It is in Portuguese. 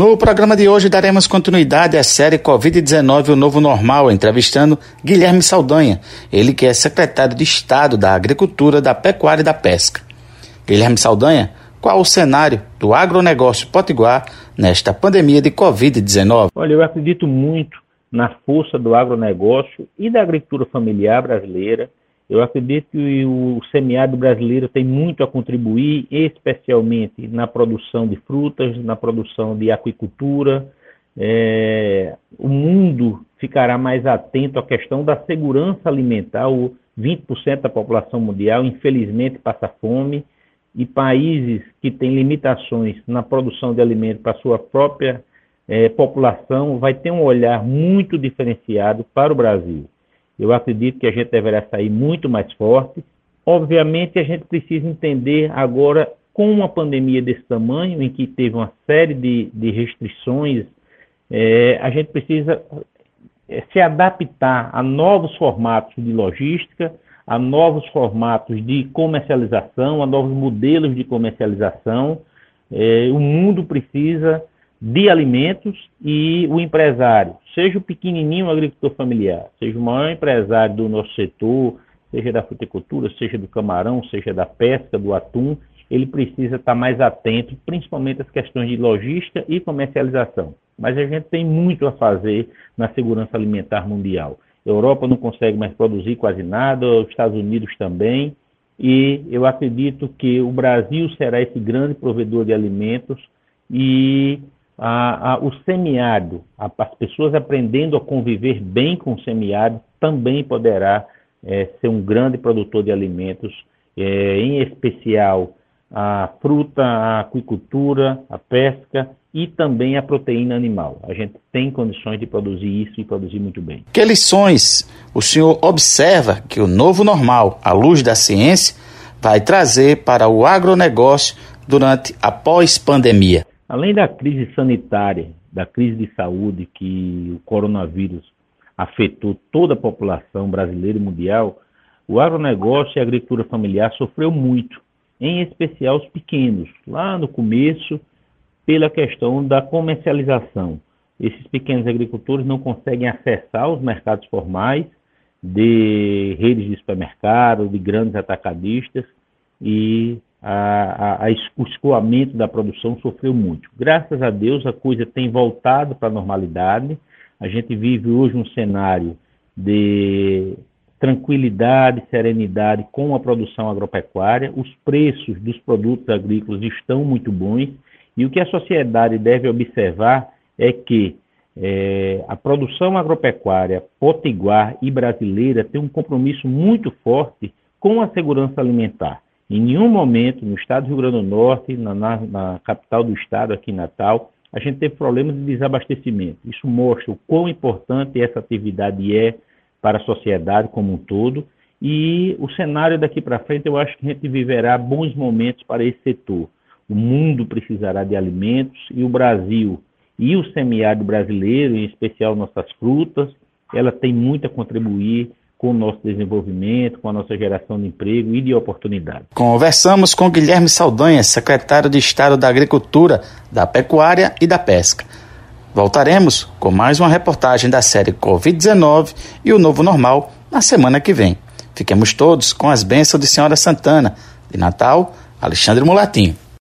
No programa de hoje daremos continuidade à série Covid-19 O Novo Normal, entrevistando Guilherme Saldanha, ele que é secretário de Estado da Agricultura, da Pecuária e da Pesca. Guilherme Saldanha, qual o cenário do agronegócio potiguar nesta pandemia de Covid-19? Olha, eu acredito muito na força do agronegócio e da agricultura familiar brasileira eu acredito que o semiárido brasileiro tem muito a contribuir, especialmente na produção de frutas, na produção de aquicultura. É, o mundo ficará mais atento à questão da segurança alimentar. O 20% da população mundial, infelizmente, passa fome e países que têm limitações na produção de alimentos para sua própria é, população vai ter um olhar muito diferenciado para o Brasil. Eu acredito que a gente deverá sair muito mais forte. Obviamente, a gente precisa entender agora, com uma pandemia desse tamanho, em que teve uma série de, de restrições, é, a gente precisa é, se adaptar a novos formatos de logística, a novos formatos de comercialização, a novos modelos de comercialização. É, o mundo precisa de alimentos e o empresário, seja o pequenininho agricultor familiar, seja o maior empresário do nosso setor, seja da fruticultura, seja do camarão, seja da pesca, do atum, ele precisa estar mais atento, principalmente às questões de logística e comercialização. Mas a gente tem muito a fazer na segurança alimentar mundial. A Europa não consegue mais produzir quase nada, os Estados Unidos também, e eu acredito que o Brasil será esse grande provedor de alimentos e a, a, o semiárido, a, as pessoas aprendendo a conviver bem com o semiárido, também poderá é, ser um grande produtor de alimentos, é, em especial a fruta, a aquicultura, a pesca e também a proteína animal. A gente tem condições de produzir isso e produzir muito bem. Que lições o senhor observa que o novo normal, à luz da ciência, vai trazer para o agronegócio durante a pós-pandemia? Além da crise sanitária, da crise de saúde que o coronavírus afetou toda a população brasileira e mundial, o agronegócio e a agricultura familiar sofreu muito, em especial os pequenos, lá no começo, pela questão da comercialização. Esses pequenos agricultores não conseguem acessar os mercados formais de redes de supermercados, de grandes atacadistas e a, a, o escoamento da produção sofreu muito. Graças a Deus, a coisa tem voltado para a normalidade. A gente vive hoje um cenário de tranquilidade, serenidade com a produção agropecuária. Os preços dos produtos agrícolas estão muito bons. E o que a sociedade deve observar é que é, a produção agropecuária potiguar e brasileira tem um compromisso muito forte com a segurança alimentar. Em nenhum momento, no estado do Rio Grande do Norte, na, na, na capital do estado, aqui em Natal, a gente teve problemas de desabastecimento. Isso mostra o quão importante essa atividade é para a sociedade como um todo. E o cenário daqui para frente, eu acho que a gente viverá bons momentos para esse setor. O mundo precisará de alimentos e o Brasil e o semiárido brasileiro, em especial nossas frutas, ela tem muito a contribuir com o nosso desenvolvimento, com a nossa geração de emprego e de oportunidades. Conversamos com Guilherme Saldanha, secretário de Estado da Agricultura, da Pecuária e da Pesca. Voltaremos com mais uma reportagem da série Covid-19 e o Novo Normal na semana que vem. Fiquemos todos com as bênçãos de Senhora Santana. De Natal, Alexandre Mulatinho.